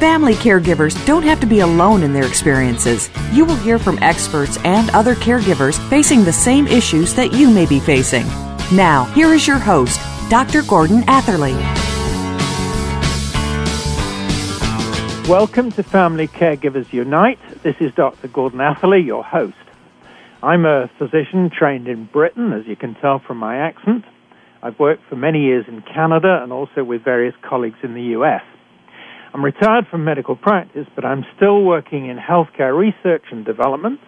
Family caregivers don't have to be alone in their experiences. You will hear from experts and other caregivers facing the same issues that you may be facing. Now, here is your host, Dr. Gordon Atherley. Welcome to Family Caregivers Unite. This is Dr. Gordon Atherley, your host. I'm a physician trained in Britain, as you can tell from my accent. I've worked for many years in Canada and also with various colleagues in the US. I'm retired from medical practice, but I'm still working in healthcare research and development.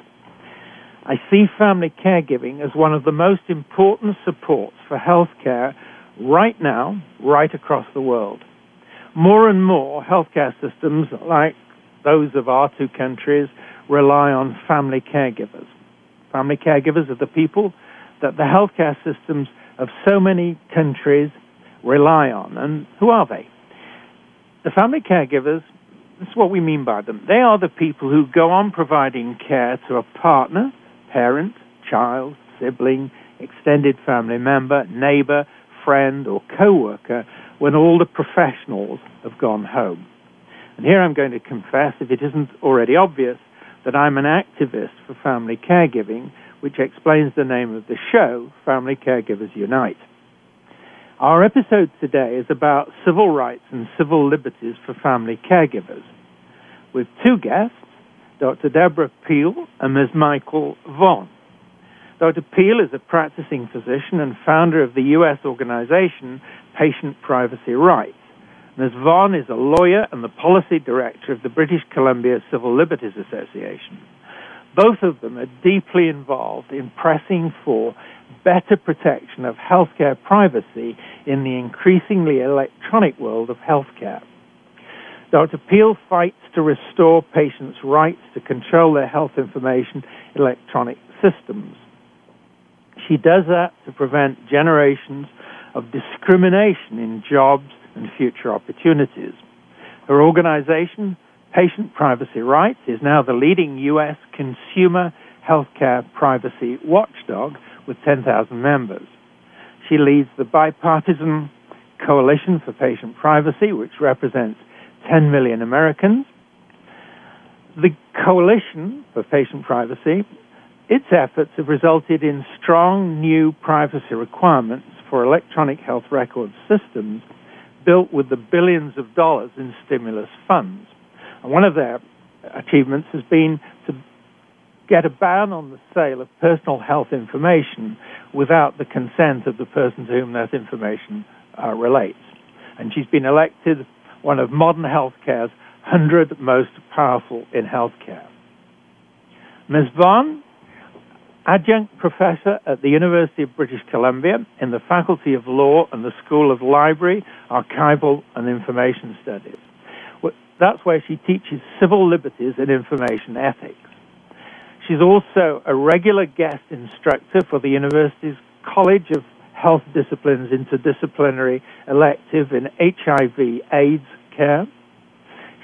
I see family caregiving as one of the most important supports for healthcare right now, right across the world. More and more healthcare systems, like those of our two countries, rely on family caregivers. Family caregivers are the people that the healthcare systems of so many countries rely on. And who are they? The family caregivers, this is what we mean by them. They are the people who go on providing care to a partner, parent, child, sibling, extended family member, neighbor, friend, or co-worker when all the professionals have gone home. And here I'm going to confess, if it isn't already obvious, that I'm an activist for family caregiving, which explains the name of the show, Family Caregivers Unite. Our episode today is about civil rights and civil liberties for family caregivers, with two guests, Dr. Deborah Peel and Ms. Micheal Vonn. Dr. Peel is a practicing physician and founder of the U.S. organization Patient Privacy Rights. Ms. Vonn is a lawyer and the policy director of the British Columbia Civil Liberties Association. Both of them are deeply involved in pressing for better protection of healthcare privacy in the increasingly electronic world of healthcare. Dr. Peel fights to restore patients' rights to control their health information electronic systems. She does that to prevent generations of discrimination in jobs and future opportunities. Her organization, Patient Privacy Rights, is now the leading U.S. consumer healthcare privacy watchdog with 10,000 members. She leads the bipartisan Coalition for Patient Privacy, which represents 10 million Americans. The Coalition for Patient Privacy, its efforts have resulted in strong new privacy requirements for electronic health record systems built with the billions of dollars in stimulus funds. And one of their achievements has been to get a ban on the sale of personal health information without the consent of the person to whom that information uh, relates. And she's been elected one of modern healthcare's 100 most powerful in healthcare. Ms. Vonn, adjunct professor at the University of British Columbia in the Faculty of Law and the School of Library, Archival, and Information Studies. That's where she teaches civil liberties and information ethics. She's also a regular guest instructor for the university's College of Health Disciplines Interdisciplinary Elective in HIV AIDS Care.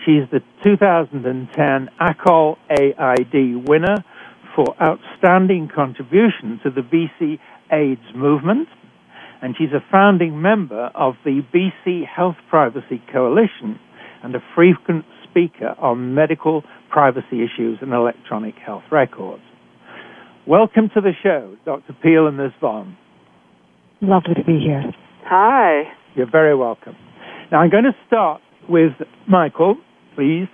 She's the 2010 ACOL AID winner for outstanding contribution to the BC AIDS movement. And she's a founding member of the BC Health Privacy Coalition and a frequent speaker on medical privacy issues and electronic health records. Welcome to the show, Dr. Peel and Ms. Vonn. Lovely to be here. Hi. You're very welcome. Now, I'm going to start with Micheal, please,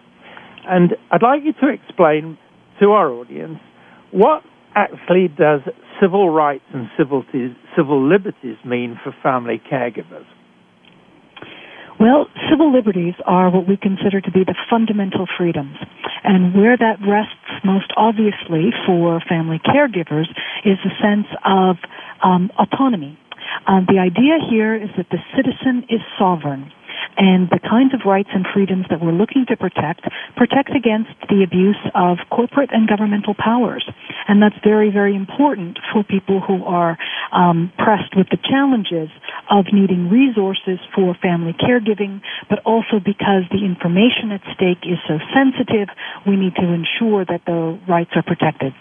and I'd like you to explain to our audience what actually does civil rights and civil, civil liberties mean for family caregivers? Well, civil liberties are what we consider to be the fundamental freedoms. And where that rests most obviously for family caregivers is a sense of um, autonomy. Uh, the idea here is that the citizen is sovereign and the kinds of rights and freedoms that we're looking to protect protect against the abuse of corporate and governmental powers. And that's very, very important for people who are um, pressed with the challenges of needing resources for family caregiving, but also because the information at stake is so sensitive, we need to ensure that the rights are protected.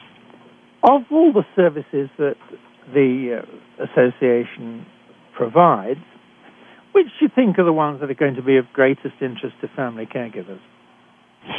Of all the services that the uh, association provides, which do you think are the ones that are going to be of greatest interest to family caregivers?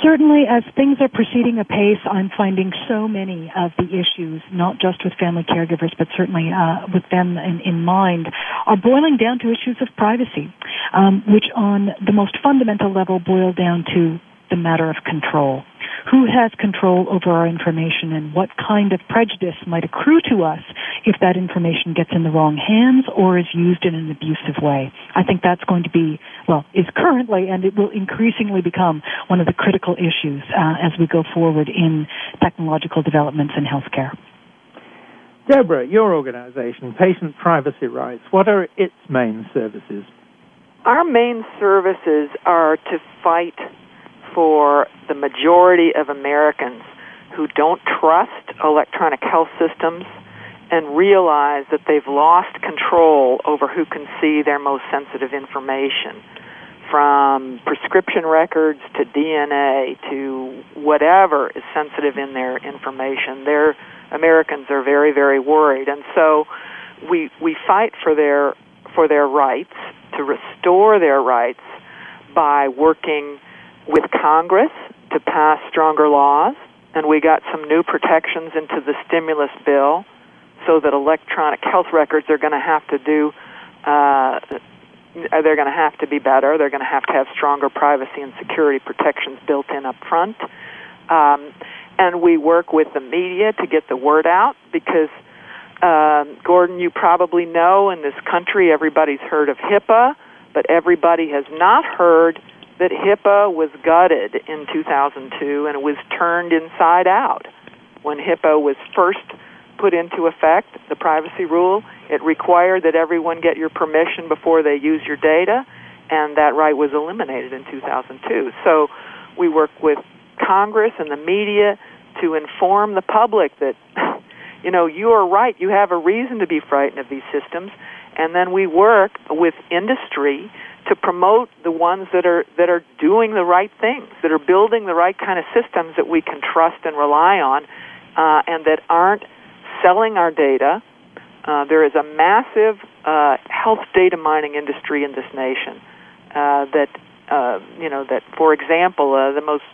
Certainly, as things are proceeding apace, I'm finding so many of the issues, not just with family caregivers, but certainly uh, with them in, in, mind, are boiling down to issues of privacy, um, which on the most fundamental level boil down to the matter of control who has control over our information and what kind of prejudice might accrue to us if that information gets in the wrong hands or is used in an abusive way. I think that's going to be, well, is currently and it will increasingly become one of the critical issues uh, as we go forward in technological developments in healthcare. Deborah, your organization, Patient Privacy Rights, what are its main services? Our main services are to fight for the majority of Americans who don't trust electronic health systems and realize that they've lost control over who can see their most sensitive information from prescription records to DNA to whatever is sensitive in their information. Their Americans are very, very worried. And so we we fight for their for their rights, to restore their rights by working with Congress to pass stronger laws, and we got some new protections into the stimulus bill so that electronic health records are going to have to do uh, they're going to have to be better. They're going to have to have stronger privacy and security protections built in up front. Um, and we work with the media to get the word out because, um, Gordon, you probably know in this country everybody's heard of HIPAA, but everybody has not heard that HIPAA was gutted in 2002 and it was turned inside out. When HIPAA was first put into effect, the privacy rule, it required that everyone get your permission before they use your data, and that right was eliminated in 2002. So we work with Congress and the media to inform the public that, you know, you are right, you have a reason to be frightened of these systems, and then we work with industry to promote the ones that are that are doing the right things, that are building the right kind of systems that we can trust and rely on, uh, and that aren't selling our data. Uh, there is a massive uh, health data mining industry in this nation. Uh, that uh, you know that, for example, uh, the most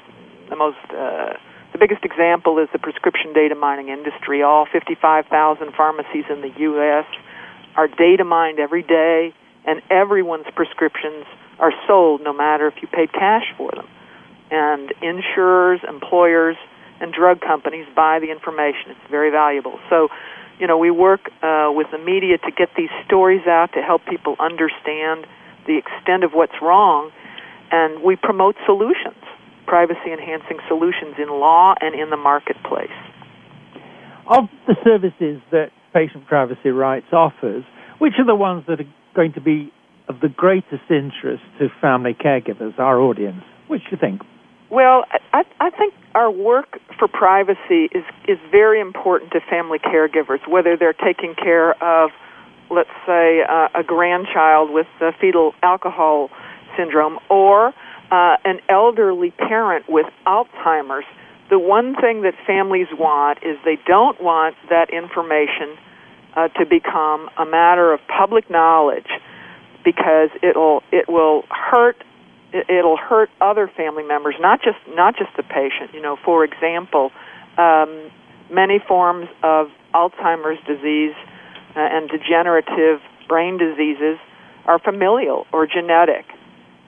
the most the biggest example is the prescription data mining industry. All 55,000 pharmacies in the U.S. are data mined every day and everyone's prescriptions are sold no matter if you paid cash for them. And insurers, employers, and drug companies buy the information. It's very valuable. So, you know, we work uh, with the media to get these stories out to help people understand the extent of what's wrong, and we promote solutions, privacy enhancing solutions in law and in the marketplace. Of the services that Patient Privacy Rights offers, which are the ones that are going to be of the greatest interest to family caregivers, our audience? Which do you think? Well, I, I think our work for privacy is, is very important to family caregivers, whether they're taking care of, let's say, uh, a grandchild with uh, fetal alcohol syndrome or uh, an elderly parent with Alzheimer's. The one thing that families want is they don't want that information uh, to become a matter of public knowledge because it'll it will hurt it'll hurt other family members not just not just the patient. You know for example um, many forms of Alzheimer's disease uh, and degenerative brain diseases are familial or genetic.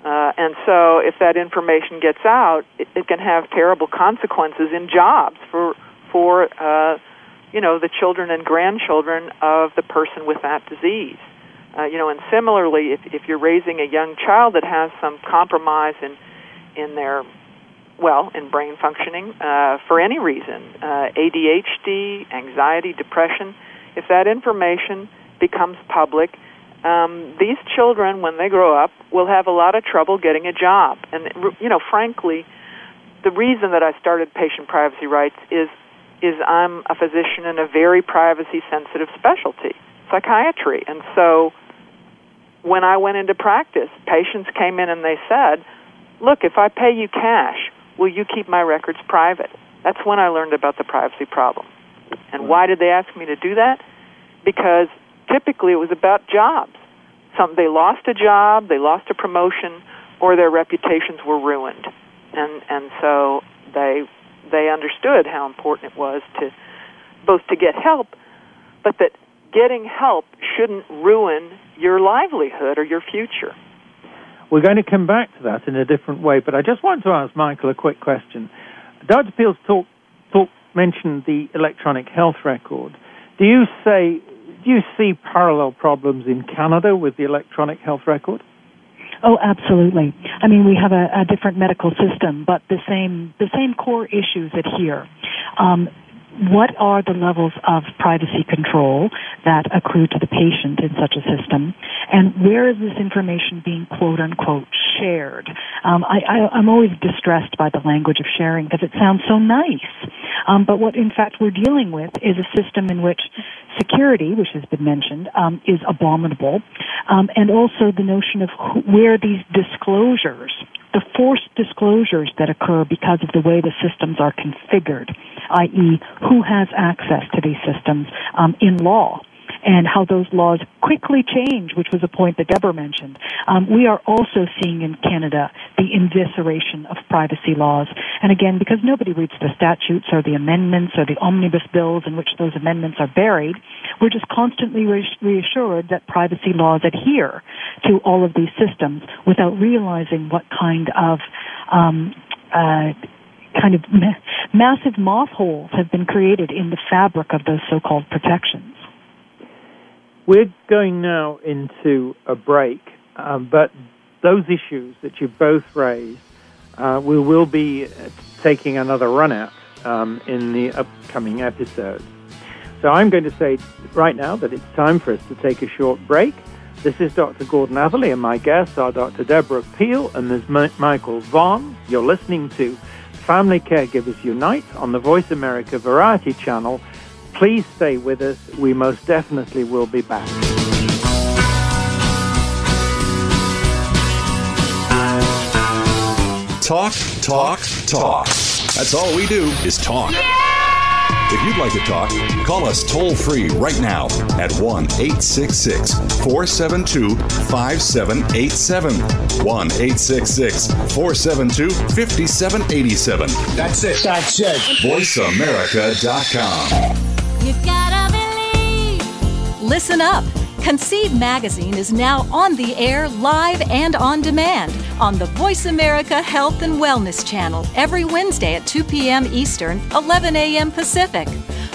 Uh, and so if that information gets out it, it can have terrible consequences in jobs for for uh, you know, the children and grandchildren of the person with that disease. Uh, you know, and similarly, if, if you're raising a young child that has some compromise in in their well, in brain functioning uh, for any reason, uh, ADHD, anxiety, depression, if that information becomes public, um, these children, when they grow up, will have a lot of trouble getting a job. And you know, frankly, the reason that I started patient privacy rights is is I'm a physician in a very privacy sensitive specialty, psychiatry, and so when I went into practice, patients came in and they said, "Look, if I pay you cash, will you keep my records private?" That's when I learned about the privacy problem. And why did they ask me to do that? Because typically it was about jobs. Some they lost a job, they lost a promotion, or their reputations were ruined, and and so they they understood how important it was to both to get help, but that getting help shouldn't ruin your livelihood or your future. We're going to come back to that in a different way, but I just want to ask Micheal a quick question. Dr. Peels talk, talk, mentioned the electronic health record. Do you say do you see parallel problems in Canada with the electronic health record? Oh, absolutely. I mean, we have a, a different medical system, but the same the same core issues adhere. Um, what are the levels of privacy control that accrue to the patient in such a system, and where is this information being quote unquote shared? Um, I, am always distressed by the language of sharing because it sounds so nice, um, but what in fact we're dealing with is a system in which security, which has been mentioned, um, is abominable, um, and also the notion of who, where these disclosures the forced disclosures that occur because of the way the systems are configured, i.e., who has access to these systems um, in law and how those laws quickly change, which was a point that Deborah mentioned. Um, we are also seeing in Canada the invisceration of privacy laws. And again, because nobody reads the statutes or the amendments or the omnibus bills in which those amendments are buried, we're just constantly reassured that privacy laws adhere to all of these systems without realizing what kind of um, uh, kind of ma- massive moth holes have been created in the fabric of those so-called protections. We're going now into a break, um, but those issues that you both raised, uh, we will be taking another run at um, in the upcoming episodes. So I'm going to say right now that it's time for us to take a short break. This is Dr. Gordon Atherley, and my guests are Dr. Deborah Peel and Ms. Micheal Vonn. You're listening to Family Caregivers Unite on the Voice America Variety Channel Please stay with us. We most definitely will be back. Talk, talk, talk. That's all we do is talk. If you'd like to talk, call us toll free right now at 1 866 472 5787. 1 866 472 5787. That's it. That's it. VoiceAmerica.com. Listen up. Conceive Magazine is now on the air, live and on demand on the Voice America Health and Wellness Channel every Wednesday at 2 p.m. Eastern, 11 a.m. Pacific.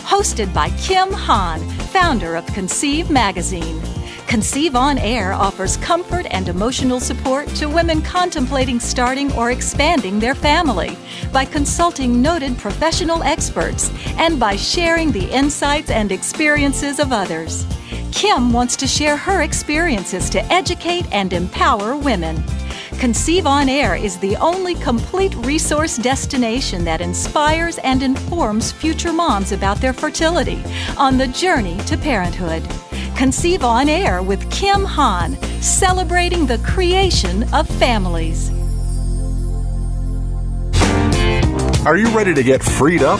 Hosted by Kim Hahn, founder of Conceive Magazine. Conceive On Air offers comfort and emotional support to women contemplating starting or expanding their family by consulting noted professional experts and by sharing the insights and experiences of others. Kim wants to share her experiences to educate and empower women. Conceive On Air is the only complete resource destination that inspires and informs future moms about their fertility on the journey to parenthood. Conceive On Air with Kim Hahn, celebrating the creation of families. Are you ready to get freed up?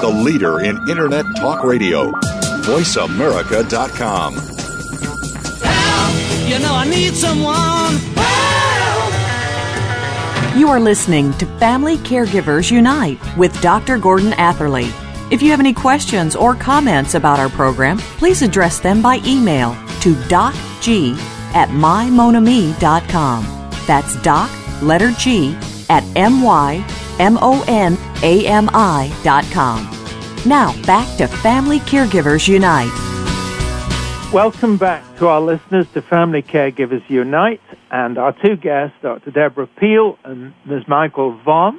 The leader in Internet talk radio. VoiceAmerica.com. Help! You know, I need someone. Help! You are listening to Family Caregivers Unite with Dr. Gordon Atherley. If you have any questions or comments about our program, please address them by email to docg at mymonami.com. That's doc, letter G, at m-y-m-o-n-a-m-i.com. Now, back to Family Caregivers Unite. Welcome back to our listeners to Family Caregivers Unite and our two guests, Dr. Deborah Peel and Ms. Micheal Vonn.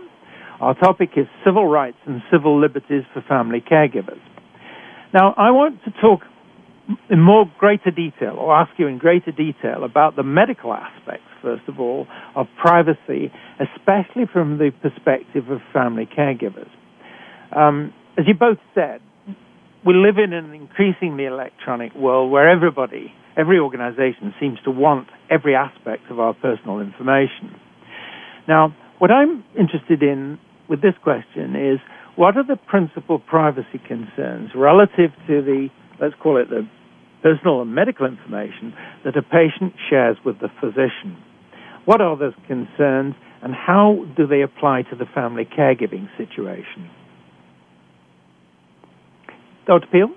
Our topic is civil rights and civil liberties for family caregivers. Now, I want to talk in more greater detail, or ask you in greater detail, about the medical aspects, first of all, of privacy, especially from the perspective of family caregivers. Um, as you both said, we live in an increasingly electronic world where everybody, every organization seems to want every aspect of our personal information. Now, what I'm interested in with this question is what are the principal privacy concerns relative to the, let's call it the personal and medical information that a patient shares with the physician? What are those concerns and how do they apply to the family caregiving situation? Dr. Peel?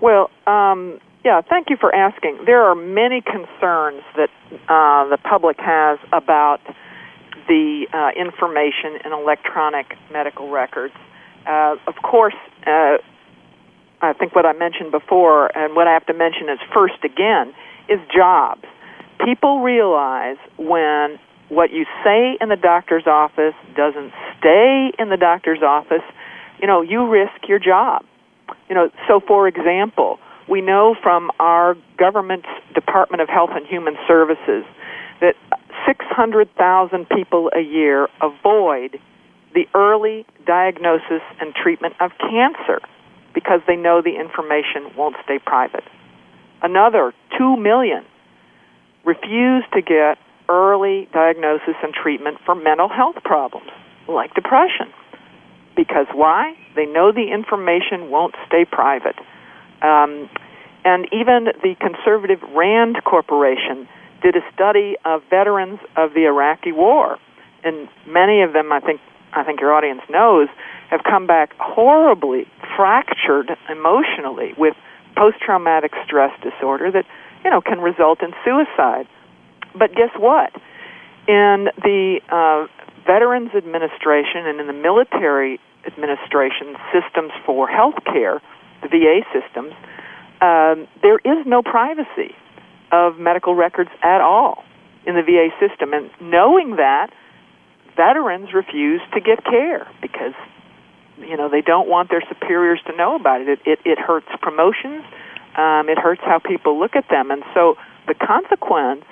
Well, um, yeah, thank you for asking. There are many concerns that uh, the public has about the uh, information in electronic medical records. Uh, of course, uh, I think what I mentioned before, and what I have to mention is first again, is jobs. People realize when what you say in the doctor's office doesn't stay in the doctor's office, you know, you risk your job. You know, so for example, we know from our government's Department of Health and Human Services that 600,000 people a year avoid the early diagnosis and treatment of cancer because they know the information won't stay private. Another 2 million refuse to get early diagnosis and treatment for mental health problems like depression. Because why? They know the information won't stay private. Um, and even the conservative RAND Corporation did a study of veterans of the Iraqi War, and many of them, I think, I think your audience knows, have come back horribly fractured emotionally with post-traumatic stress disorder that you know can result in suicide. But guess what? In the uh, Veterans Administration and in the military administration systems for health care, the VA systems, um, there is no privacy of medical records at all in the VA system. And knowing that, veterans refuse to get care because you know they don't want their superiors to know about it. It it, it hurts promotions. Um, it hurts how people look at them, and so the consequence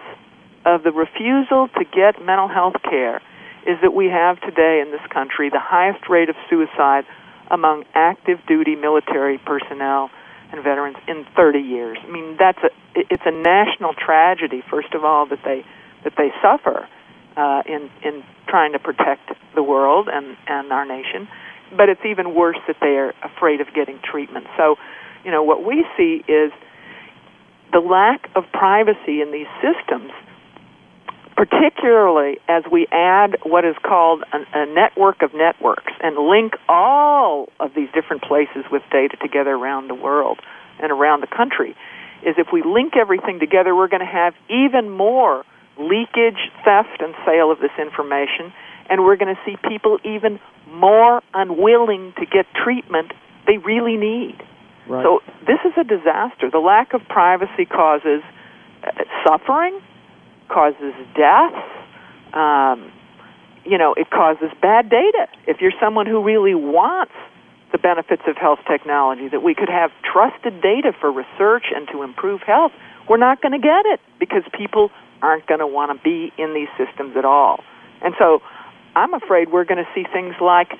of the refusal to get mental health care is that we have today in this country the highest rate of suicide among active duty military personnel and veterans in 30 years. I mean, that's a it's a national tragedy. First of all, that they that they suffer uh, in in trying to protect the world and and our nation, but it's even worse that they are afraid of getting treatment. So, you know, what we see is the lack of privacy in these systems particularly as we add what is called a, a, network of networks and link all of these different places with data together around the world and around the country, is if we link everything together, we're going to have even more leakage, theft, and sale of this information, and we're going to see people even more unwilling to get treatment they really need. Right. So this is a disaster. The lack of privacy causes uh, suffering, causes death. Um, you know, it causes bad data. If you're someone who really wants the benefits of health technology, that we could have trusted data for research and to improve health, we're not going to get it because people aren't going to want to be in these systems at all. And so I'm afraid we're going to see things like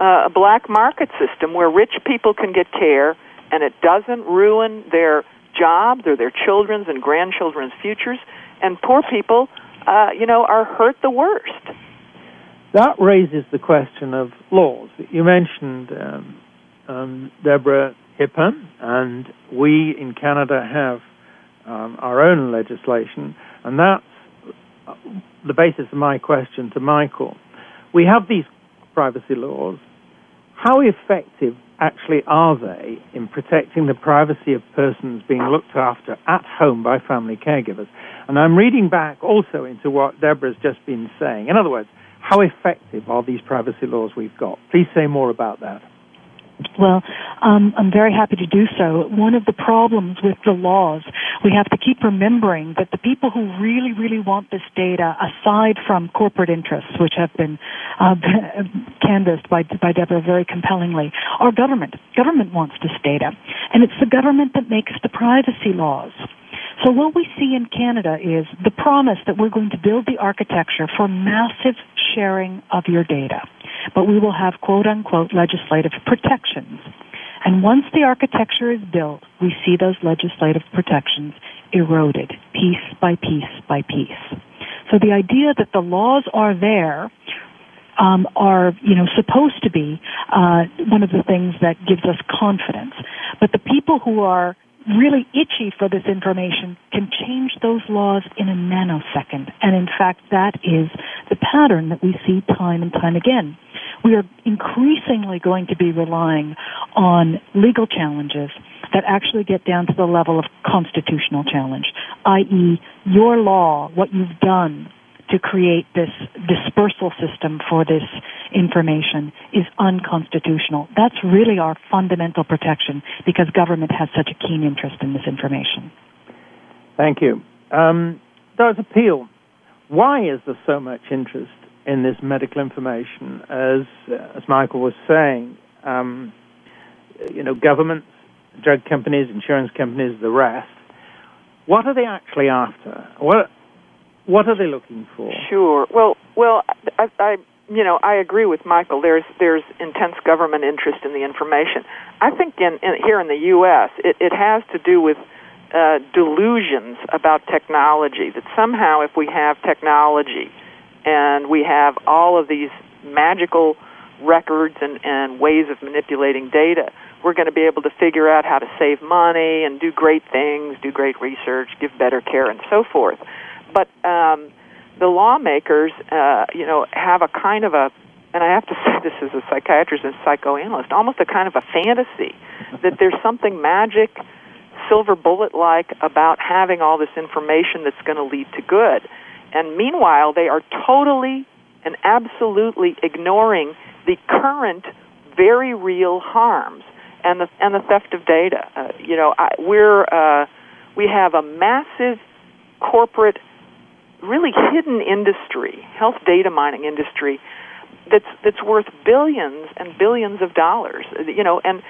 uh, a black market system where rich people can get care and it doesn't ruin their jobs or their children's and grandchildren's futures and poor people, uh, you know, are hurt the worst. That raises the question of laws. You mentioned, um, um, Deborah, HIPAA, and we in Canada have um, our own legislation, and that's the basis of my question to Michael. We have these privacy laws. How effective actually are they in protecting the privacy of persons being looked after at home by family caregivers? And I'm reading back also into what Deborah's just been saying. In other words, how effective are these privacy laws we've got? Please say more about that. Well, um, I'm very happy to do so. One of the problems with the laws, we have to keep remembering that the people who really, really want this data, aside from corporate interests, which have been uh, canvassed by, by Deborah very compellingly, are government. Government wants this data. And it's the government that makes the privacy laws. So what we see in Canada is the promise that we're going to build the architecture for massive sharing of your data. But we will have quote unquote legislative protections. And once the architecture is built, we see those legislative protections eroded piece by piece by piece. So the idea that the laws are there um, are, you know, supposed to be uh, one of the things that gives us confidence. But the people who are really itchy for this information can change those laws in a nanosecond. And in fact, that is the pattern that we see time and time again. We are increasingly going to be relying on legal challenges that actually get down to the level of constitutional challenge, i.e., your law, what you've done, to create this dispersal system for this information is unconstitutional. That's really our fundamental protection because government has such a keen interest in this information. Thank you. Um, Dr. Peel, why is there so much interest in this medical information? As, as Micheal was saying, um, you know, governments, drug companies, insurance companies, the rest, what are they actually after? What what are they looking for? Sure. Well, well, I, I you know, I agree with Micheal. There's there's intense government interest in the information. I think in, in here in the U.S., it, it has to do with uh, delusions about technology. That somehow, if we have technology and we have all of these magical records and, and ways of manipulating data, we're going to be able to figure out how to save money and do great things, do great research, give better care, and so forth. But um, the lawmakers, uh, you know, have a kind of a, and I have to say this as a psychiatrist and psychoanalyst, almost a kind of a fantasy that there's something magic, silver bullet like about having all this information that's going to lead to good. And meanwhile, they are totally and absolutely ignoring the current very real harms and the and the theft of data. Uh, you know, I, we're uh, we have a massive corporate really hidden industry, health data mining industry, that's that's worth billions and billions of dollars. You know, and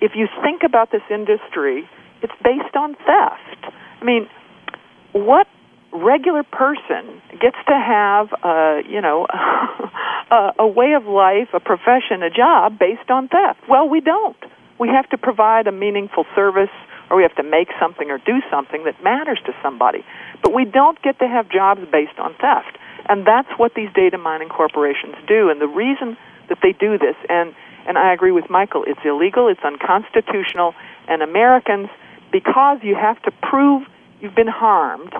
if you think about this industry, it's based on theft. I mean, what regular person gets to have a you know a, a way of life, a profession, a job based on theft? Well, we don't. We have to provide a meaningful service or we have to make something or do something that matters to somebody. But we don't get to have jobs based on theft. And that's what these data mining corporations do. And the reason that they do this, and, and I agree with Micheal, it's illegal, it's unconstitutional, and Americans, because you have to prove you've been harmed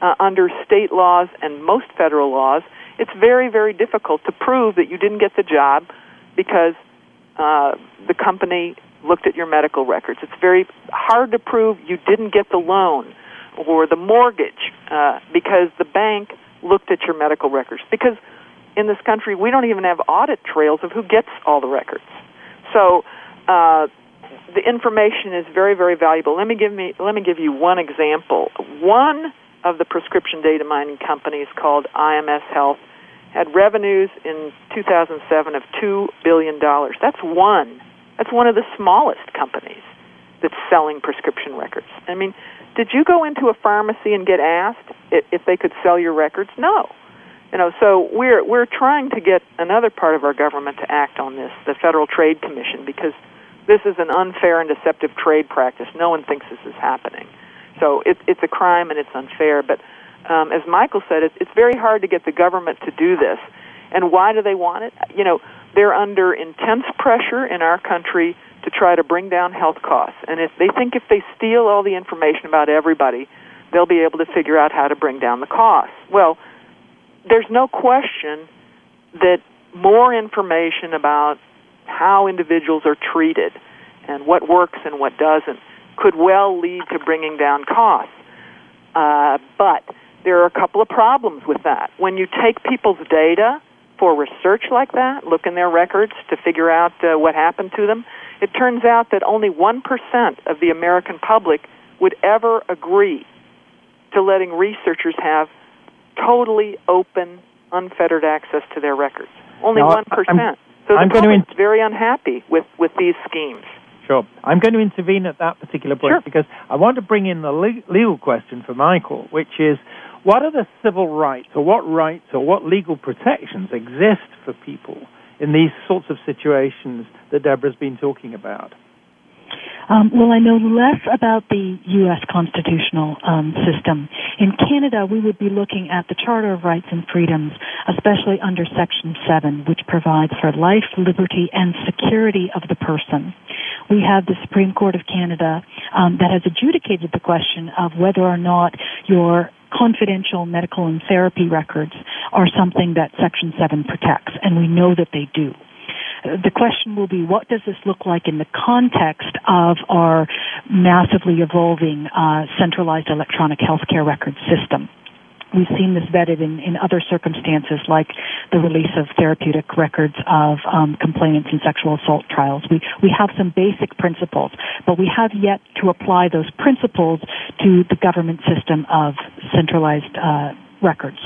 uh, under state laws and most federal laws, it's very, very difficult to prove that you didn't get the job because uh, the company looked at your medical records. It's very hard to prove you didn't get the loan or the mortgage uh, because the bank looked at your medical records. Because in this country, we don't even have audit trails of who gets all the records. So uh, the information is very, very valuable. Let me give me let me give you one example. One of the prescription data mining companies called IMS Health had revenues in 2007 of two billion dollars. That's one that's one of the smallest companies that's selling prescription records. I mean, did you go into a pharmacy and get asked if they could sell your records? No. You know, so we're we're trying to get another part of our government to act on this, the Federal Trade Commission, because this is an unfair and deceptive trade practice. No one thinks this is happening. So it, it's a crime and it's unfair. But um, as Micheal said, it, it's very hard to get the government to do this. And why do they want it? You know, they're under intense pressure in our country to try to bring down health costs. And if they think if they steal all the information about everybody, they'll be able to figure out how to bring down the costs. Well, there's no question that more information about how individuals are treated and what works and what doesn't could well lead to bringing down costs. Uh, but there are a couple of problems with that. When you take people's data for research like that, look in their records to figure out uh, what happened to them, it turns out that only 1% of the American public would ever agree to letting researchers have totally open, unfettered access to their records. Only Now, 1%. I'm- so the I'm going to public's very unhappy with, with these schemes. Sure. I'm going to intervene at that particular point Sure. because I want to bring in the le- legal question for Micheal, which is what are the civil rights or what rights or what legal protections exist for people in these sorts of situations that Deborah's been talking about? Um, well, I know less about the U.S. constitutional um, system. In Canada, we would be looking at the Charter of Rights and Freedoms, especially under Section 7, which provides for life, liberty, and security of the person. We have the Supreme Court of Canada um, that has adjudicated the question of whether or not your confidential medical and therapy records are something that Section 7 protects, and we know that they do the question will be what does this look like in the context of our massively evolving uh, centralized electronic healthcare record system? We've seen this vetted in, in other circumstances like the release of therapeutic records of um, complainants in sexual assault trials. We, we have some basic principles, but we have yet to apply those principles to the government system of centralized uh, records.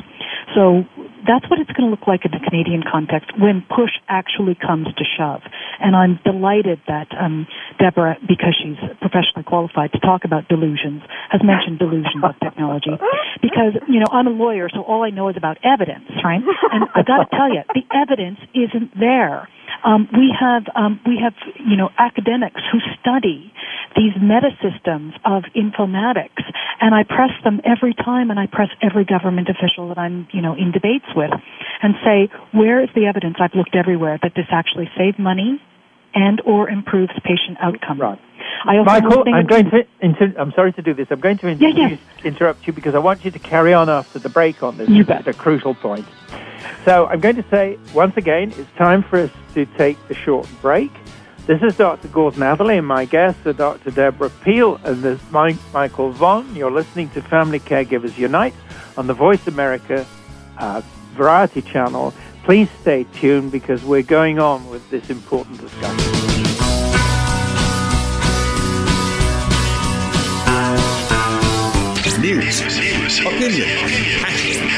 So that's what it's going to look like in the Canadian context when push actually comes to shove. And I'm delighted that um, Deborah, because she's professionally qualified to talk about delusions, has mentioned delusions of technology. Because you know I'm a lawyer, so all I know is about evidence, right? And I got to tell you, the evidence isn't there. Um, we have um, we have you know academics who study these meta systems of informatics, and I press them every time, and I press every government official that I'm you know in debates with, and say, where is the evidence? I've looked everywhere that this actually saves money and or improves patient outcome. Right. I also Micheal, I'm going to. Inter- I'm sorry to do this. I'm going to Yeah, introduce, interrupt you because I want you to carry on after the break on this. You bet. a crucial point. So I'm going to say once again, it's time for us to take a short break. This is Dr. Gordon Atherley, and my guests are Dr. Deborah Peel and this Mike, Micheal Vonn. You're listening to Family Caregivers Unite on the Voice America uh, Variety Channel. Please stay tuned because we're going on with this important discussion. News, opinion,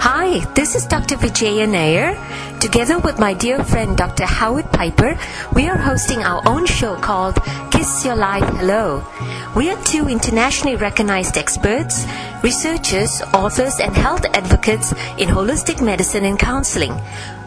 Hi, this is Dr. Vijaya Nair. Together with my dear friend Dr. Howard Piper, we are hosting our own show called Kiss Your Life Hello. We are two internationally recognized experts, researchers, authors, and health advocates in holistic medicine and counseling.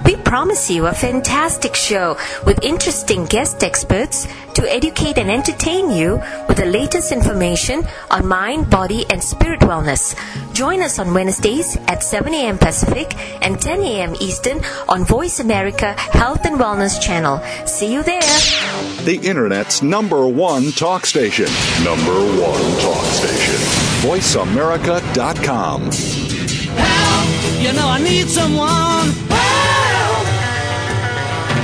We promise you a fantastic show with interesting guest experts to educate and entertain you with the latest information on mind, body, and spirit wellness. Join us on Wednesdays at 7 a.m. Pacific and 10 a.m. Eastern on Voice America Health and Wellness Channel. See you there. The Internet's number one talk station. Number one talk station. VoiceAmerica.com. Help! You know I need someone.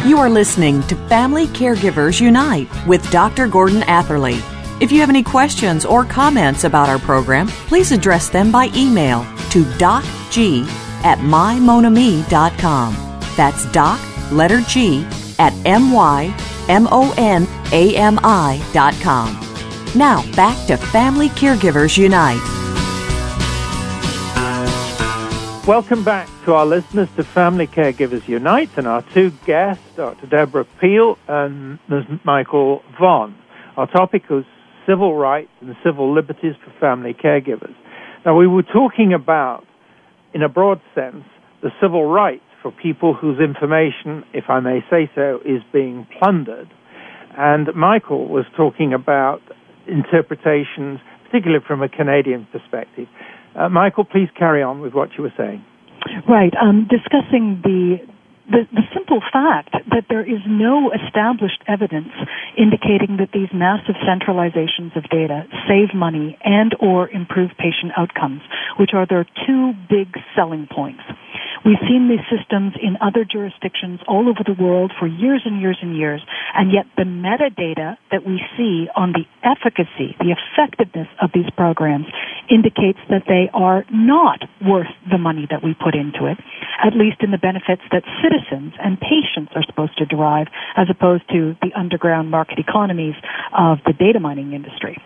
You are listening to Family Caregivers Unite with Dr. Gordon Atherley. If you have any questions or comments about our program, please address them by email to docg at mymonami.com. That's doc, letter G, at M-Y-M-O-N-A-M-I dot com. Now, back to Family Caregivers Unite. Welcome back to our listeners to Family Caregivers Unite and our two guests, Dr. Deborah Peel and Ms. Micheal Vonn. Our topic is civil rights and civil liberties for family caregivers. Now, we were talking about, in a broad sense, the civil rights for people whose information, if I may say so, is being plundered. And Micheal was talking about interpretations, particularly from a Canadian perspective. Uh, Micheal, please carry on with what you were saying. Right. Um, discussing the, the the simple fact that there is no established evidence indicating that these massive centralizations of data save money and or improve patient outcomes, which are their two big selling points. We've seen these systems in other jurisdictions all over the world for years and years and years, and yet the metadata that we see on the efficacy, the effectiveness of these programs indicates that they are not worth the money that we put into it, at least in the benefits that citizens and patients are supposed to derive, as opposed to the underground market economies of the data mining industry.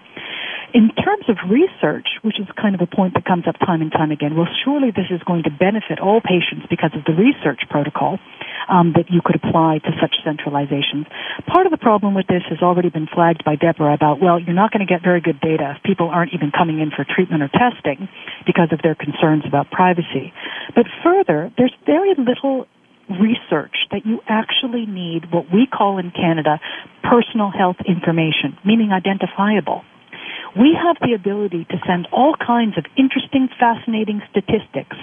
In terms of research, which is kind of a point that comes up time and time again, well, surely this is going to benefit all patients because of the research protocol um, that you could apply to such centralizations. Part of the problem with this has already been flagged by Deborah about, well, you're not going to get very good data if people aren't even coming in for treatment or testing because of their concerns about privacy. But further, there's very little research that you actually need what we call in Canada personal health information, meaning identifiable we have the ability to send all kinds of interesting, fascinating statistics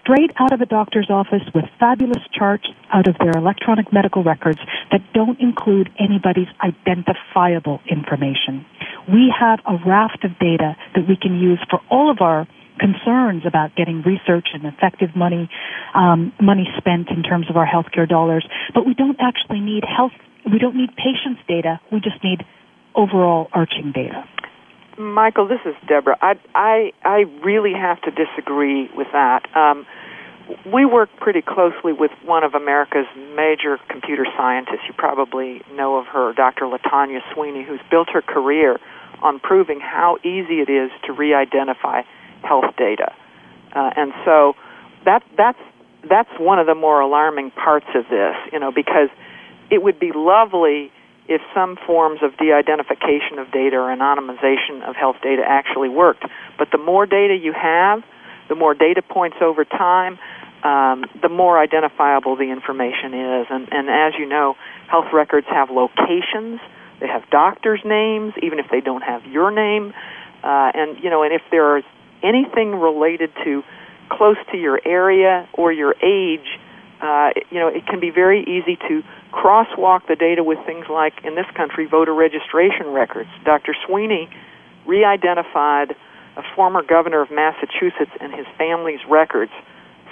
straight out of a doctor's office with fabulous charts out of their electronic medical records that don't include anybody's identifiable information. We have a raft of data that we can use for all of our concerns about getting research and effective money um, money spent in terms of our healthcare dollars, but we don't actually need health. We don't need patients' data. We just need overall arching data. Micheal, this is Deborah. I I I really have to disagree with that. Um, we work pretty closely with one of America's major computer scientists. You probably know of her, Dr. Latanya Sweeney, who's built her career on proving how easy it is to re-identify health data. Uh, and so that that's that's one of the more alarming parts of this, you know, because it would be lovely if some forms of de-identification of data or anonymization of health data actually worked. But the more data you have, the more data points over time, um, the more identifiable the information is. And, and as you know, health records have locations. They have doctors' names, even if they don't have your name. Uh, and you know, and if there is anything related to close to your area or your age, uh, you know, it can be very easy to crosswalk the data with things like, in this country, voter registration records. Dr. Sweeney re identified a former governor of Massachusetts and his family's records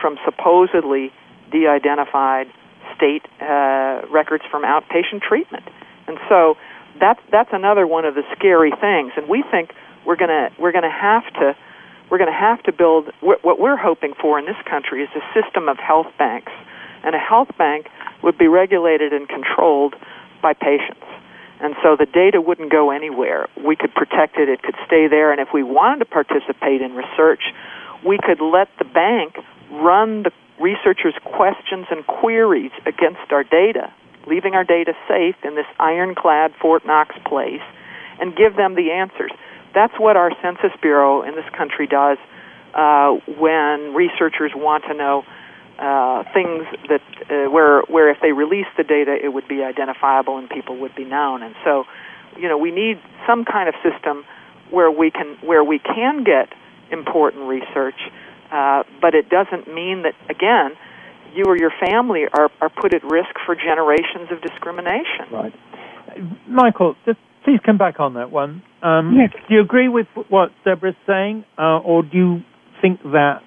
from supposedly de identified state uh, records from outpatient treatment. And so that's, that's another one of the scary things. And we think we're to we're to have to we're going to have to build what we're hoping for in this country is a system of health banks and a health bank would be regulated and controlled by patients. And so the data wouldn't go anywhere. We could protect it, it could stay there, and if we wanted to participate in research, we could let the bank run the researchers' questions and queries against our data, leaving our data safe in this ironclad Fort Knox place, and give them the answers. That's what our Census Bureau in this country does uh, when researchers want to know uh, things that uh, where where if they release the data, it would be identifiable and people would be known. And so, you know, we need some kind of system where we can where we can get important research, uh, but it doesn't mean that again, you or your family are are put at risk for generations of discrimination. Right, Micheal. Just please come back on that one. Um, yes. Do you agree with what Deborah's saying, uh, or do you think that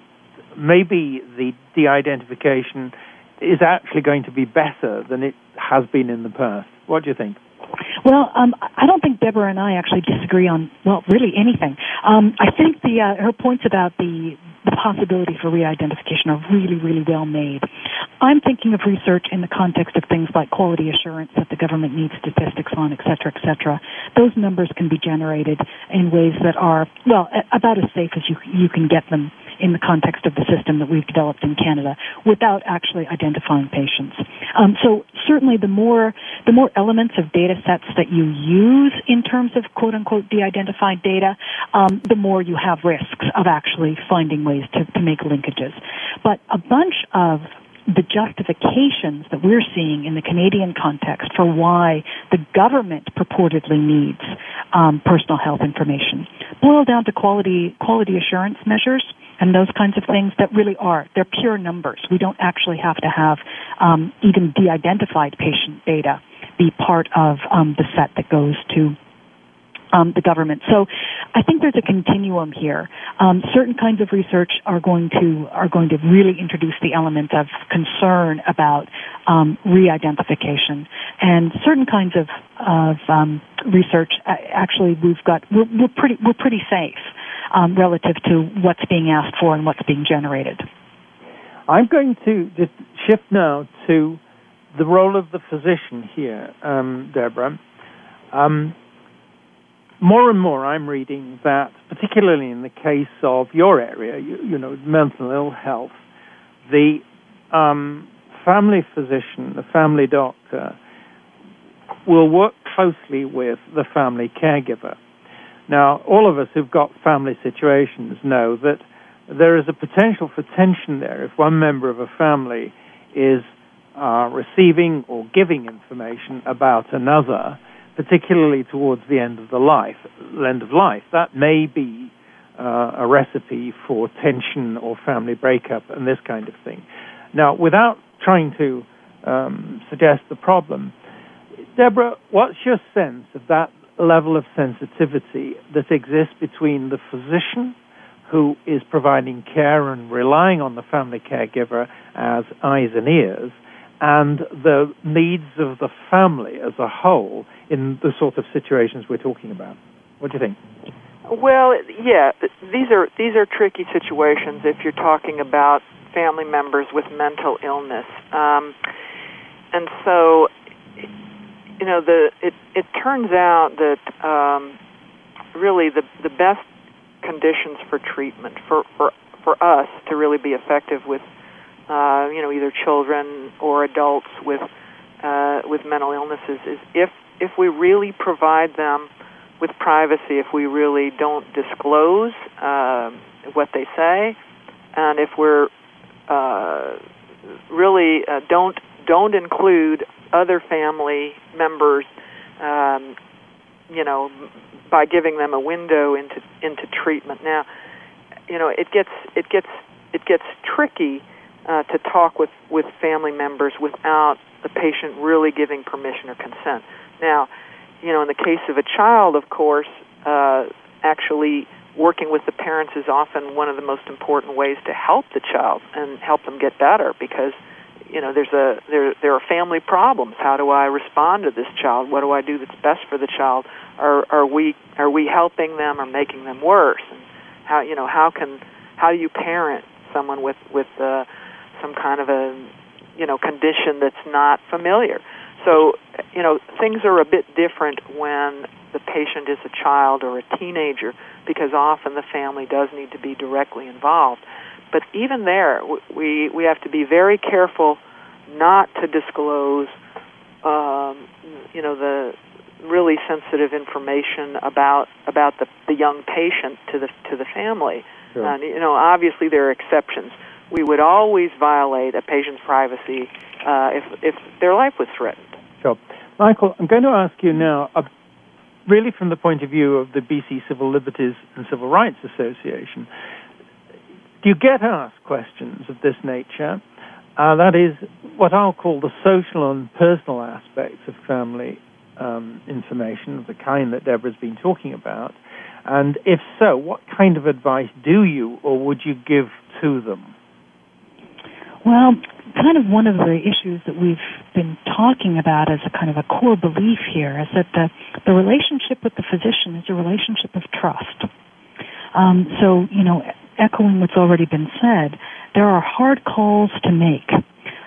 maybe the de-identification is actually going to be better than it has been in the past. What do you think? Well, um, I don't think Deborah and I actually disagree on well, really anything. Um, I think the uh, her points about the the possibility for re-identification are really, really well made. I'm thinking of research in the context of things like quality assurance that the government needs statistics on, et cetera, et cetera. Those numbers can be generated in ways that are, well, about as safe as you, you can get them in the context of the system that we've developed in Canada without actually identifying patients. Um, so certainly the more the more elements of data sets that you use in terms of quote unquote de-identified data, um, the more you have risks of actually finding ways to, to make linkages. But a bunch of the justifications that we're seeing in the Canadian context for why the government purportedly needs um, personal health information boil down to quality quality assurance measures and those kinds of things that really are they're pure numbers. We don't actually have to have um, even de-identified patient data be part of um, the set that goes to um, the government. So I think there's a continuum here. Um, certain kinds of research are going to are going to really introduce the element of concern about um, re-identification, and certain kinds of of um, research actually we've got we're, we're pretty we're pretty safe um, relative to what's being asked for and what's being generated. I'm going to just shift now to the role of the physician here, um, Deborah. More and more, I'm reading that, particularly in the case of your area, you, you know, mental ill health, the um, family physician, the family doctor, will work closely with the family caregiver. Now, all of us who've got family situations know that there is a potential for tension there if one member of a family is uh, receiving or giving information about another particularly towards the end of the life, end of life, that may be uh, a recipe for tension or family breakup and this kind of thing. Now, without trying to um, suggest the problem, Deborah, what's your sense of that level of sensitivity that exists between the physician who is providing care and relying on the family caregiver as eyes and ears and the needs of the family as a whole in the sort of situations we're talking about. What do you think? Well, yeah, these are these are tricky situations if you're talking about family members with mental illness, um, and so you know the it it turns out that um, really the the best conditions for treatment for for for us to really be effective with uh, you know, either children or adults with uh, with mental illnesses is if if we really provide them with privacy, if we really don't disclose uh, what they say, and if we're uh, really uh, don't don't include other family members, um, you know, by giving them a window into into treatment. Now, you know, it gets it gets it gets tricky uh, to talk with, with family members without the patient really giving permission or consent. Now, you know, in the case of a child, of course, uh, actually working with the parents is often one of the most important ways to help the child and help them get better because you know there's a there there are family problems. How do i respond to this child? What do i do that's best for the child? Are are we are we helping them or making them worse? And how you know how can how do you parent someone with with uh some kind of a you know condition that's not familiar. So you know things are a bit different when the patient is a child or a teenager because often the family does need to be directly involved. But even there, we we have to be very careful not to disclose, um, you know, the really sensitive information about about the, the young patient to the to the family. Sure. And you know, obviously there are exceptions we would always violate a patient's privacy uh, if, if their life was threatened. Sure. Micheal, I'm going to ask you now, uh, really from the point of view of the BC Civil Liberties and Civil Rights Association, do you get asked questions of this nature? Uh, that is what I'll call the social and personal aspects of family um, information of the kind that Deborah's been talking about. And if so, what kind of advice do you or would you give to them? Well, kind of one of the issues that we've been talking about as a kind of a core belief here is that the, the relationship with the physician is a relationship of trust. Um, so, you know, echoing what's already been said, there are hard calls to make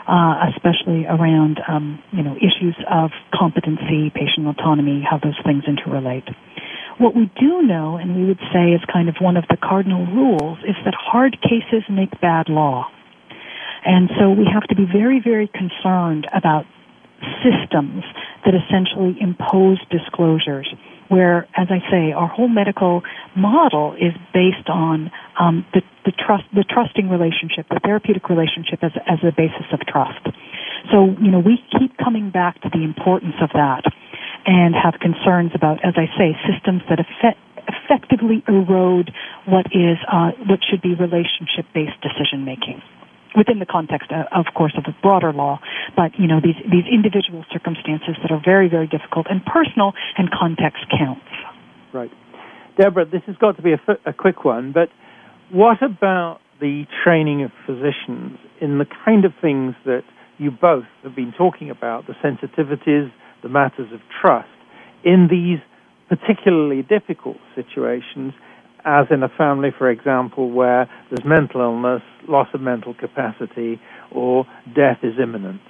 uh, especially around um, you know issues of competency, patient autonomy, how those things interrelate. What we do know, and we would say is kind of one of the cardinal rules, is that hard cases make bad law. And so we have to be very, very concerned about systems that essentially impose disclosures where, as I say, our whole medical model is based on um, the, the trust, the trusting relationship, the therapeutic relationship as, as a basis of trust. So, you know, we keep coming back to the importance of that and have concerns about, as I say, systems that effect, effectively erode what is, uh, what should be relationship-based decision making within the context, uh, of course, of the broader law, but you know these these individual circumstances that are very very difficult and personal, and context counts. Right, Deborah. This has got to be a, a quick one, but what about the training of physicians in the kind of things that you both have been talking about, the sensitivities, the matters of trust, in these particularly difficult situations? As in a family, for example, where there's mental illness, loss of mental capacity, or death is imminent.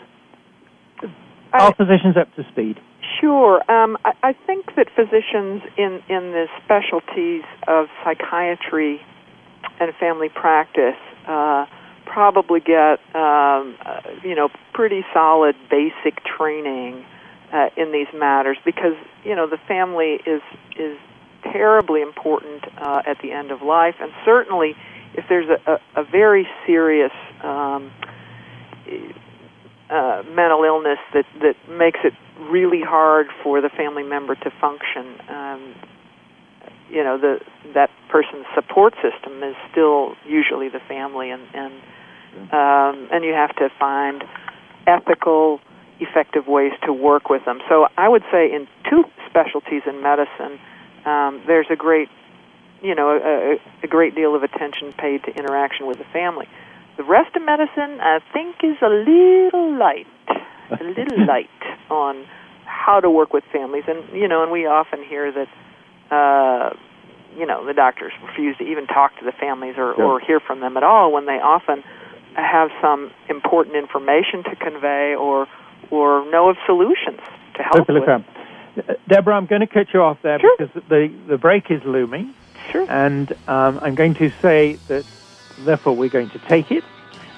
Are physicians up to speed? Sure. Um, I, I think that physicians in, in the specialties of psychiatry and family practice uh, probably get um, uh, you know pretty solid basic training uh, in these matters because you know the family is is terribly important uh, at the end of life, and certainly if there's a, a, a very serious um, uh, mental illness that that makes it really hard for the family member to function. Um, you know, the that person's support system is still usually the family, and and um, and you have to find ethical, effective ways to work with them. So I would say in two specialties in medicine um, there's a great, you know, a, a great deal of attention paid to interaction with the family. The rest of medicine, I think, is a little light, a little light on how to work with families, and you know, and we often hear that, uh, you know, the doctors refuse to even talk to the families or, or hear from them at all when they often have some important information to convey or or know of solutions to help. With. Deborah, I'm going to cut you off there sure. because the, the break is looming. Sure. And um, I'm going to say that, therefore, we're going to take it.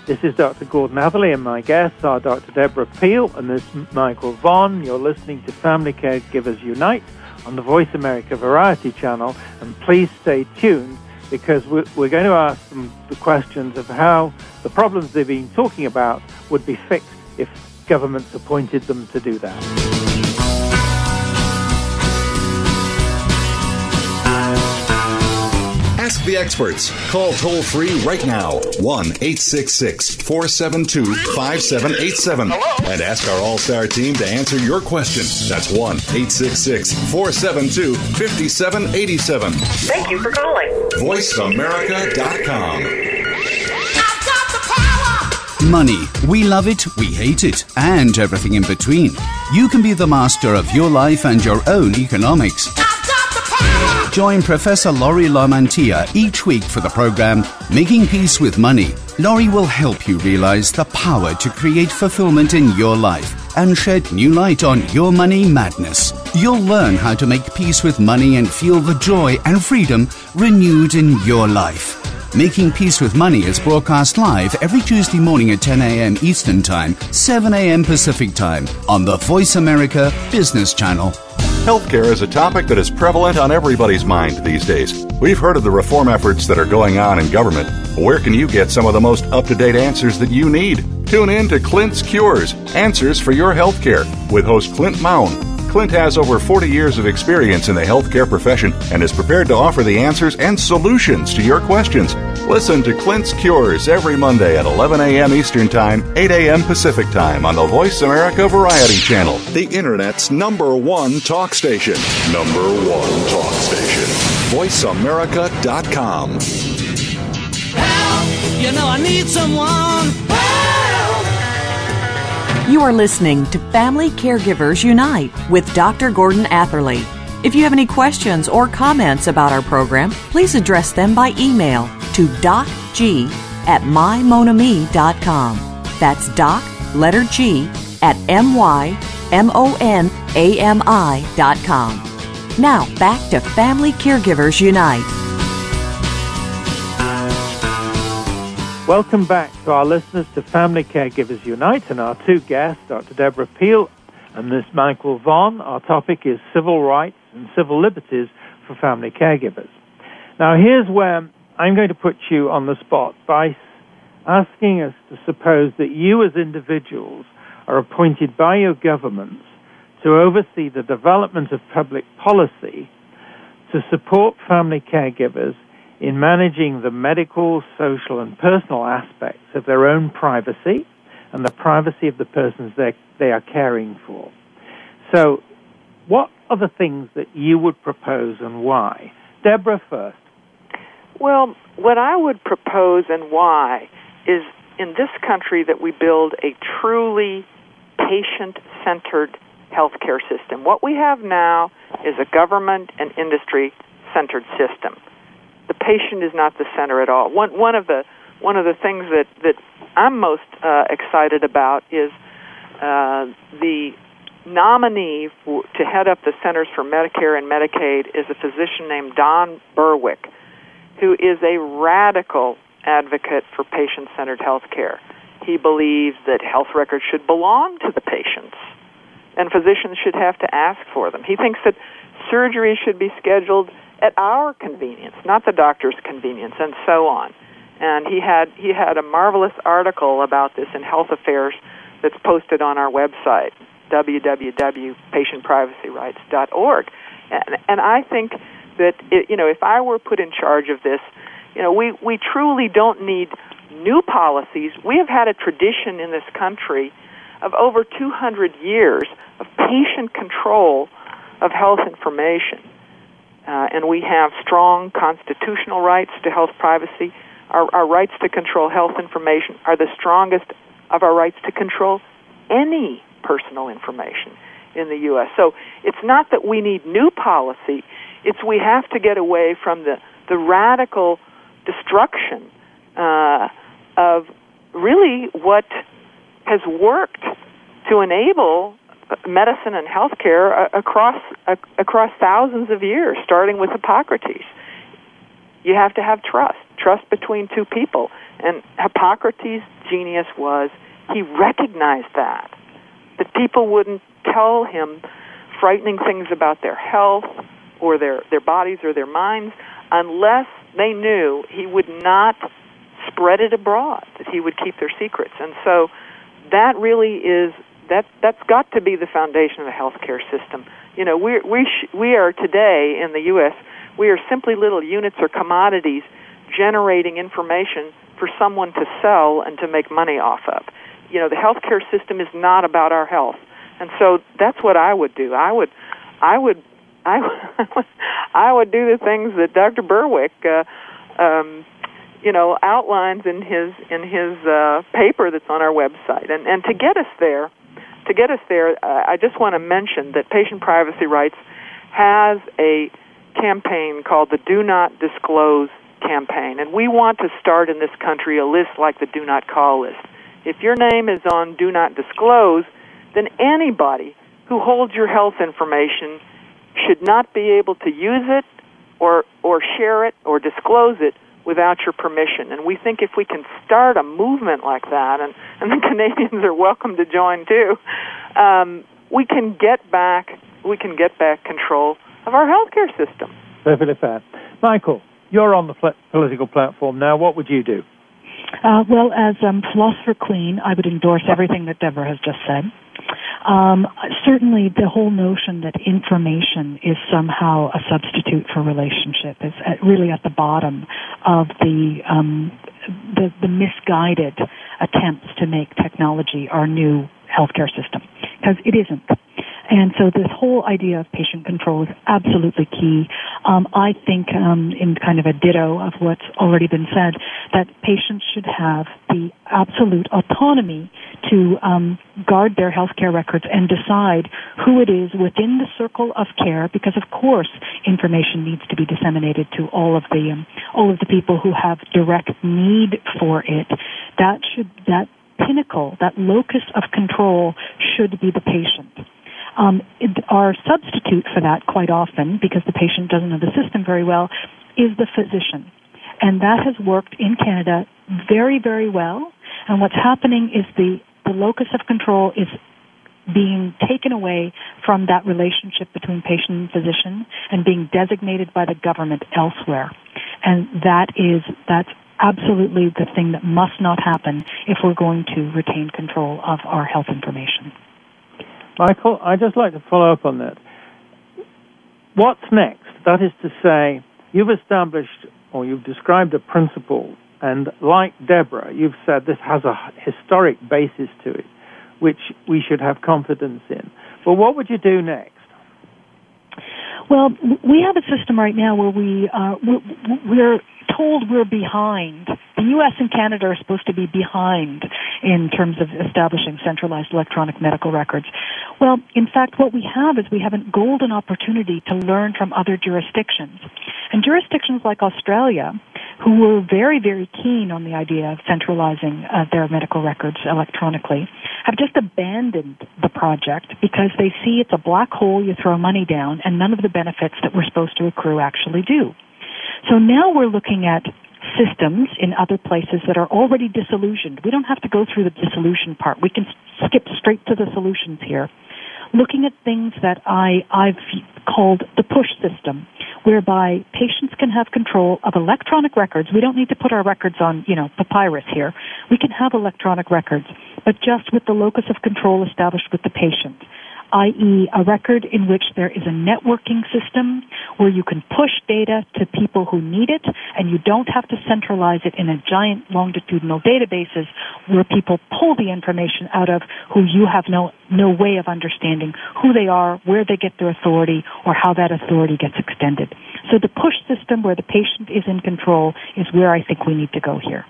This is Dr. Gordon Atherley, and my guests are Dr. Deborah Peel and this Micheal Vonn. You're listening to Family Caregivers Unite on the Voice America Variety Channel, and please stay tuned because we're, we're going to ask them the questions of how the problems they've been talking about would be fixed if governments appointed them to do that. Ask the experts. Call toll free right now 1 866 472 5787 and ask our All Star team to answer your question. That's 1 866 472 5787. Thank you for calling. VoiceAmerica.com. Money. We love it, we hate it, and everything in between. You can be the master of your life and your own economics. Join Professor Laurie Lamantia each week for the program Making Peace with Money. Laurie will help you realize the power to create fulfillment in your life and shed new light on your money madness. You'll learn how to make peace with money and feel the joy and freedom renewed in your life. Making Peace with Money is broadcast live every Tuesday morning at 10 a.m. Eastern Time, 7 a.m. Pacific Time on the Voice America Business Channel. Healthcare is a topic that is prevalent on everybody's mind these days. We've heard of the reform efforts that are going on in government. Where can you get some of the most up to date answers that you need? Tune in to Clint's Cures Answers for Your Healthcare with host Clint Maun. Clint has over 40 years of experience in the healthcare profession and is prepared to offer the answers and solutions to your questions. Listen to Clint's Cures every Monday at 11 a.m. Eastern Time, 8 a.m. Pacific Time on the Voice America Variety Channel, the Internet's number one talk station. Number one talk station. VoiceAmerica.com. Help! You know I need someone. You are listening to Family Caregivers Unite with Dr. Gordon Atherley. If you have any questions or comments about our program, please address them by email to docg at mymonami.com. That's doc, letter G, at mymonami.com. Now, back to Family Caregivers Unite. Welcome back to our listeners to Family Caregivers Unite and our two guests, Dr. Deborah Peel and Ms. Micheal Vonn. Our topic is civil rights and civil liberties for family caregivers. Now, here's where I'm going to put you on the spot by asking us to suppose that you as individuals are appointed by your governments to oversee the development of public policy to support family caregivers in managing the medical, social, and personal aspects of their own privacy and the privacy of the persons they are caring for. So, what are the things that you would propose and why? Deborah first. Well, what I would propose and why is in this country that we build a truly patient centered healthcare system. What we have now is a government and industry centered system. The patient is not the center at all. One one of the one of the things that that I'm most uh, excited about is uh, the nominee for, to head up the Centers for Medicare and Medicaid is a physician named Don Berwick, who is a radical advocate for patient centered health care. He believes that health records should belong to the patients and physicians should have to ask for them. He thinks that surgery should be scheduled at our convenience, not the doctor's convenience, and so on. And he had he had a marvelous article about this in Health Affairs that's posted on our website www.patientprivacyrights.org. And, and I think that it, you know if I were put in charge of this, you know we we truly don't need new policies. We have had a tradition in this country of over 200 years of patient control of health information. Uh, and we have strong constitutional rights to health privacy. Our, our rights to control health information are the strongest of our rights to control any personal information in the U.S. So it's not that we need new policy, it's we have to get away from the, the radical destruction uh, of really what has worked to enable medicine and healthcare across across thousands of years, starting with Hippocrates. You have to have trust, trust between two people. And Hippocrates' genius was he recognized that that people wouldn't tell him frightening things about their health or their their bodies or their minds unless they knew he would not spread it abroad, that he would keep their secrets. And so that really is that that's got to be the foundation of the healthcare system. You know, we we sh- we are today in the U.S. We are simply little units or commodities generating information for someone to sell and to make money off of. You know, the healthcare system is not about our health, and so that's what I would do. I would, I would, I would, I would do the things that Dr. Berwick. Uh, um, you know outlines in his in his uh, paper that's on our website and and to get us there to get us there, uh, I just want to mention that Patient Privacy Rights has a campaign called the Do Not Disclose campaign, and we want to start in this country a list like the Do Not Call list. If your name is on Do Not Disclose, then anybody who holds your health information should not be able to use it or or share it or disclose it without your permission. And we think if we can start a movement like that, and, and the Canadians are welcome to join too, um, we can get back we can get back control of our healthcare system. Perfectly fair. Micheal, you're on the pl- political platform now. What would you do? Uh, well, as um, philosopher queen, I would endorse everything that Deborah has just said. Um, certainly, the whole notion that information is somehow a substitute for relationship is at, really at the bottom of the, um, the the misguided attempts to make technology our new healthcare system because it isn't. And so this whole idea of patient control is absolutely key. Um, I think, um, in kind of a ditto of what's already been said, that patients should have the absolute autonomy to um, guard their healthcare records and decide who it is within the circle of care, because of course information needs to be disseminated to all of the um, all of the people who have direct need for it. That should that pinnacle, that locus of control should be the patient. Um, our substitute for that quite often, because the patient doesn't know the system very well, is the physician. And that has worked in Canada very, very well. And what's happening is the, the locus of control is being taken away from that relationship between patient and physician and being designated by the government elsewhere. And that is, that's absolutely the thing that must not happen if we're going to retain control of our health information. Micheal, I'd just like to follow up on that. What's next? That is to say, you've established or you've described a principle, and like Deborah, you've said this has a historic basis to it which we should have confidence in. But what would you do next? Well, we have a system right now where we uh, we're told we're behind. The U.S. and Canada are supposed to be behind in terms of establishing centralized electronic medical records. Well, in fact, what we have is we have a golden opportunity to learn from other jurisdictions. And jurisdictions like Australia, who were very, very keen on the idea of centralizing uh, their medical records electronically, have just abandoned the project because they see it's a black hole you throw money down and none of the benefits that we're supposed to accrue actually do. So now we're looking at systems in other places that are already disillusioned. We don't have to go through the disillusion part. We can skip straight to the solutions here. Looking at things that I, I've called the push system, whereby patients can have control of electronic records. We don't need to put our records on, you know, papyrus here. We can have electronic records, but just with the locus of control established with the patient i.e. a record in which there is a networking system where you can push data to people who need it and you don't have to centralize it in a giant longitudinal databases where people pull the information out of who you have no, no way of understanding who they are, where they get their authority, or how that authority gets extended. So the push system where the patient is in control is where I think we need to go here.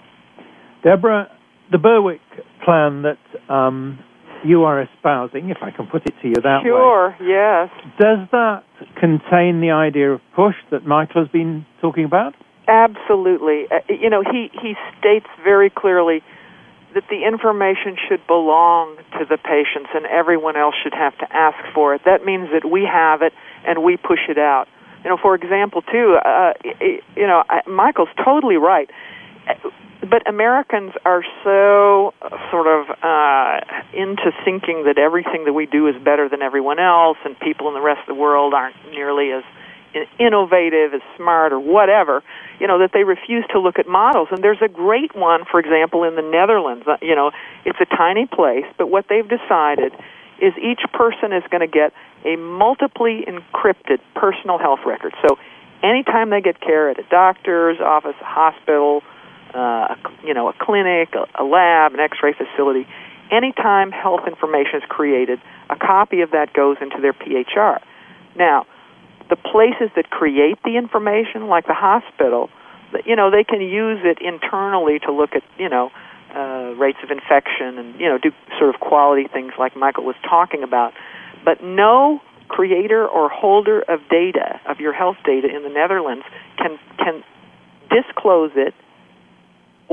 Deborah, the Berwick plan that um, you are espousing, if I can put it to you that sure, way. Sure, yes. Does that contain the idea of push that Micheal has been talking about? Absolutely. Uh, you know, he, he states very clearly that the information should belong to the patients and everyone else should have to ask for it. That means that we have it and we push it out. You know, for example, too, uh, you know, Micheal's totally right but Americans are so uh, sort of uh, into thinking that everything that we do is better than everyone else, and people in the rest of the world aren't nearly as innovative, as smart, or whatever. You know that they refuse to look at models. And there's a great one, for example, in the Netherlands. Uh, you know, it's a tiny place, but what they've decided is each person is going to get a multiply encrypted personal health record. So anytime they get care at a doctor's office, a hospital uh, you know, a clinic, a, a lab, an X-ray facility. Anytime health information is created, a copy of that goes into their PHR. Now, the places that create the information, like the hospital, you know, they can use it internally to look at, you know, uh, rates of infection and you know do sort of quality things like Micheal was talking about. But no creator or holder of data of your health data in the Netherlands can can disclose it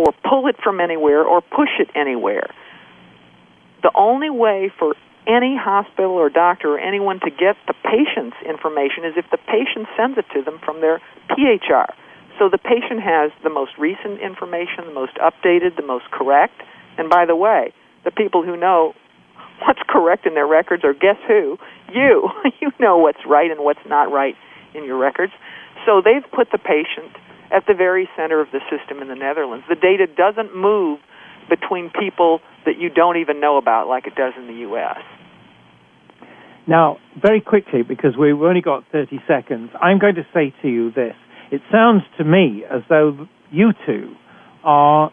or pull it from anywhere or push it anywhere. The only way for any hospital or doctor or anyone to get the patient's information is if the patient sends it to them from their PHR. So the patient has the most recent information, the most updated, the most correct. And by the way, the people who know what's correct in their records are guess who? You. you know what's right and what's not right in your records. So they've put the patient at the very center of the system in the Netherlands. The data doesn't move between people that you don't even know about like it does in the U.S. Now, very quickly, because we've only got 30 seconds, I'm going to say to you this. It sounds to me as though you two are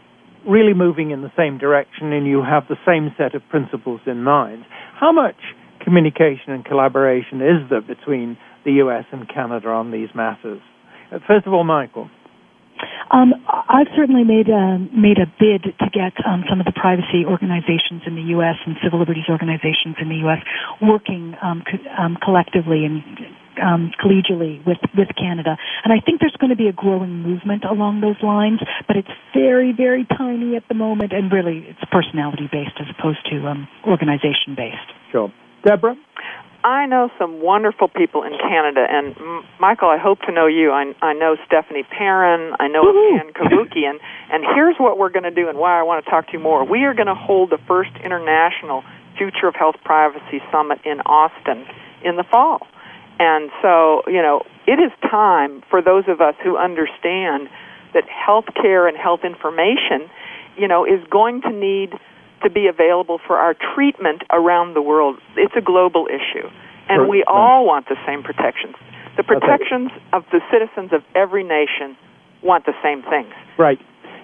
really moving in the same direction and you have the same set of principles in mind. How much communication and collaboration is there between the US and Canada on these matters? Uh, first of all, Micheal. Um, I've certainly made a, made a bid to get um, some of the privacy organizations in the U.S. and civil liberties organizations in the U.S. working um, co- um, collectively and um, collegially with with Canada, and I think there's going to be a growing movement along those lines. But it's very very tiny at the moment, and really it's personality based as opposed to um, organization based. Sure, Deborah. I know some wonderful people in Canada, and M- Micheal, I hope to know you. I, I know Stephanie Perrin, I know Ann Cavoukian, and, and here's what we're going to do and why I want to talk to you more. We are going to hold the first international Future of Health Privacy Summit in Austin in the fall. And so, you know, it is time for those of us who understand that healthcare and health information, you know, is going to need to be available for our treatment around the world. It's a global issue, and Sure. we all want the same protections. The protections of the citizens of every nation want the same things. Right.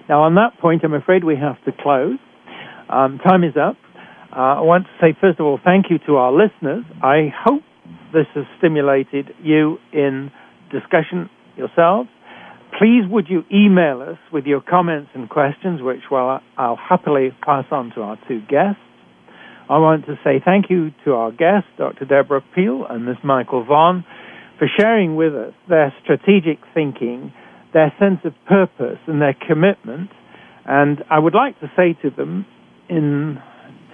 Now, on that point, I'm afraid we have to close. Um, time is up. Uh, I want to say, first of all, thank you to our listeners. I hope this has stimulated you in discussion yourselves. Please, would you email us with your comments and questions, which well, I'll happily pass on to our two guests. I want to say thank you to our guests, Dr. Deborah Peel and Ms. Micheal Vonn, for sharing with us their strategic thinking, their sense of purpose, and their commitment. And I would like to say to them, in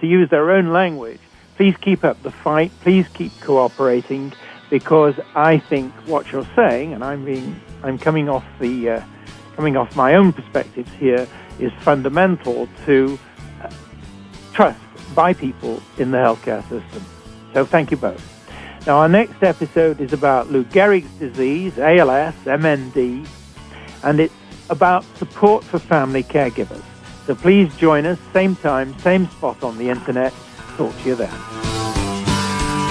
to use their own language, please keep up the fight. Please keep cooperating, because I think what you're saying, and I'm being, I'm coming off the, uh, coming off my own perspectives here, is fundamental to uh, trust by people in the healthcare system. So thank you both. Now, our next episode is about Lou Gehrig's disease, ALS, MND, and it's about support for family caregivers. So please join us, same time, same spot on the internet. Talk to you then.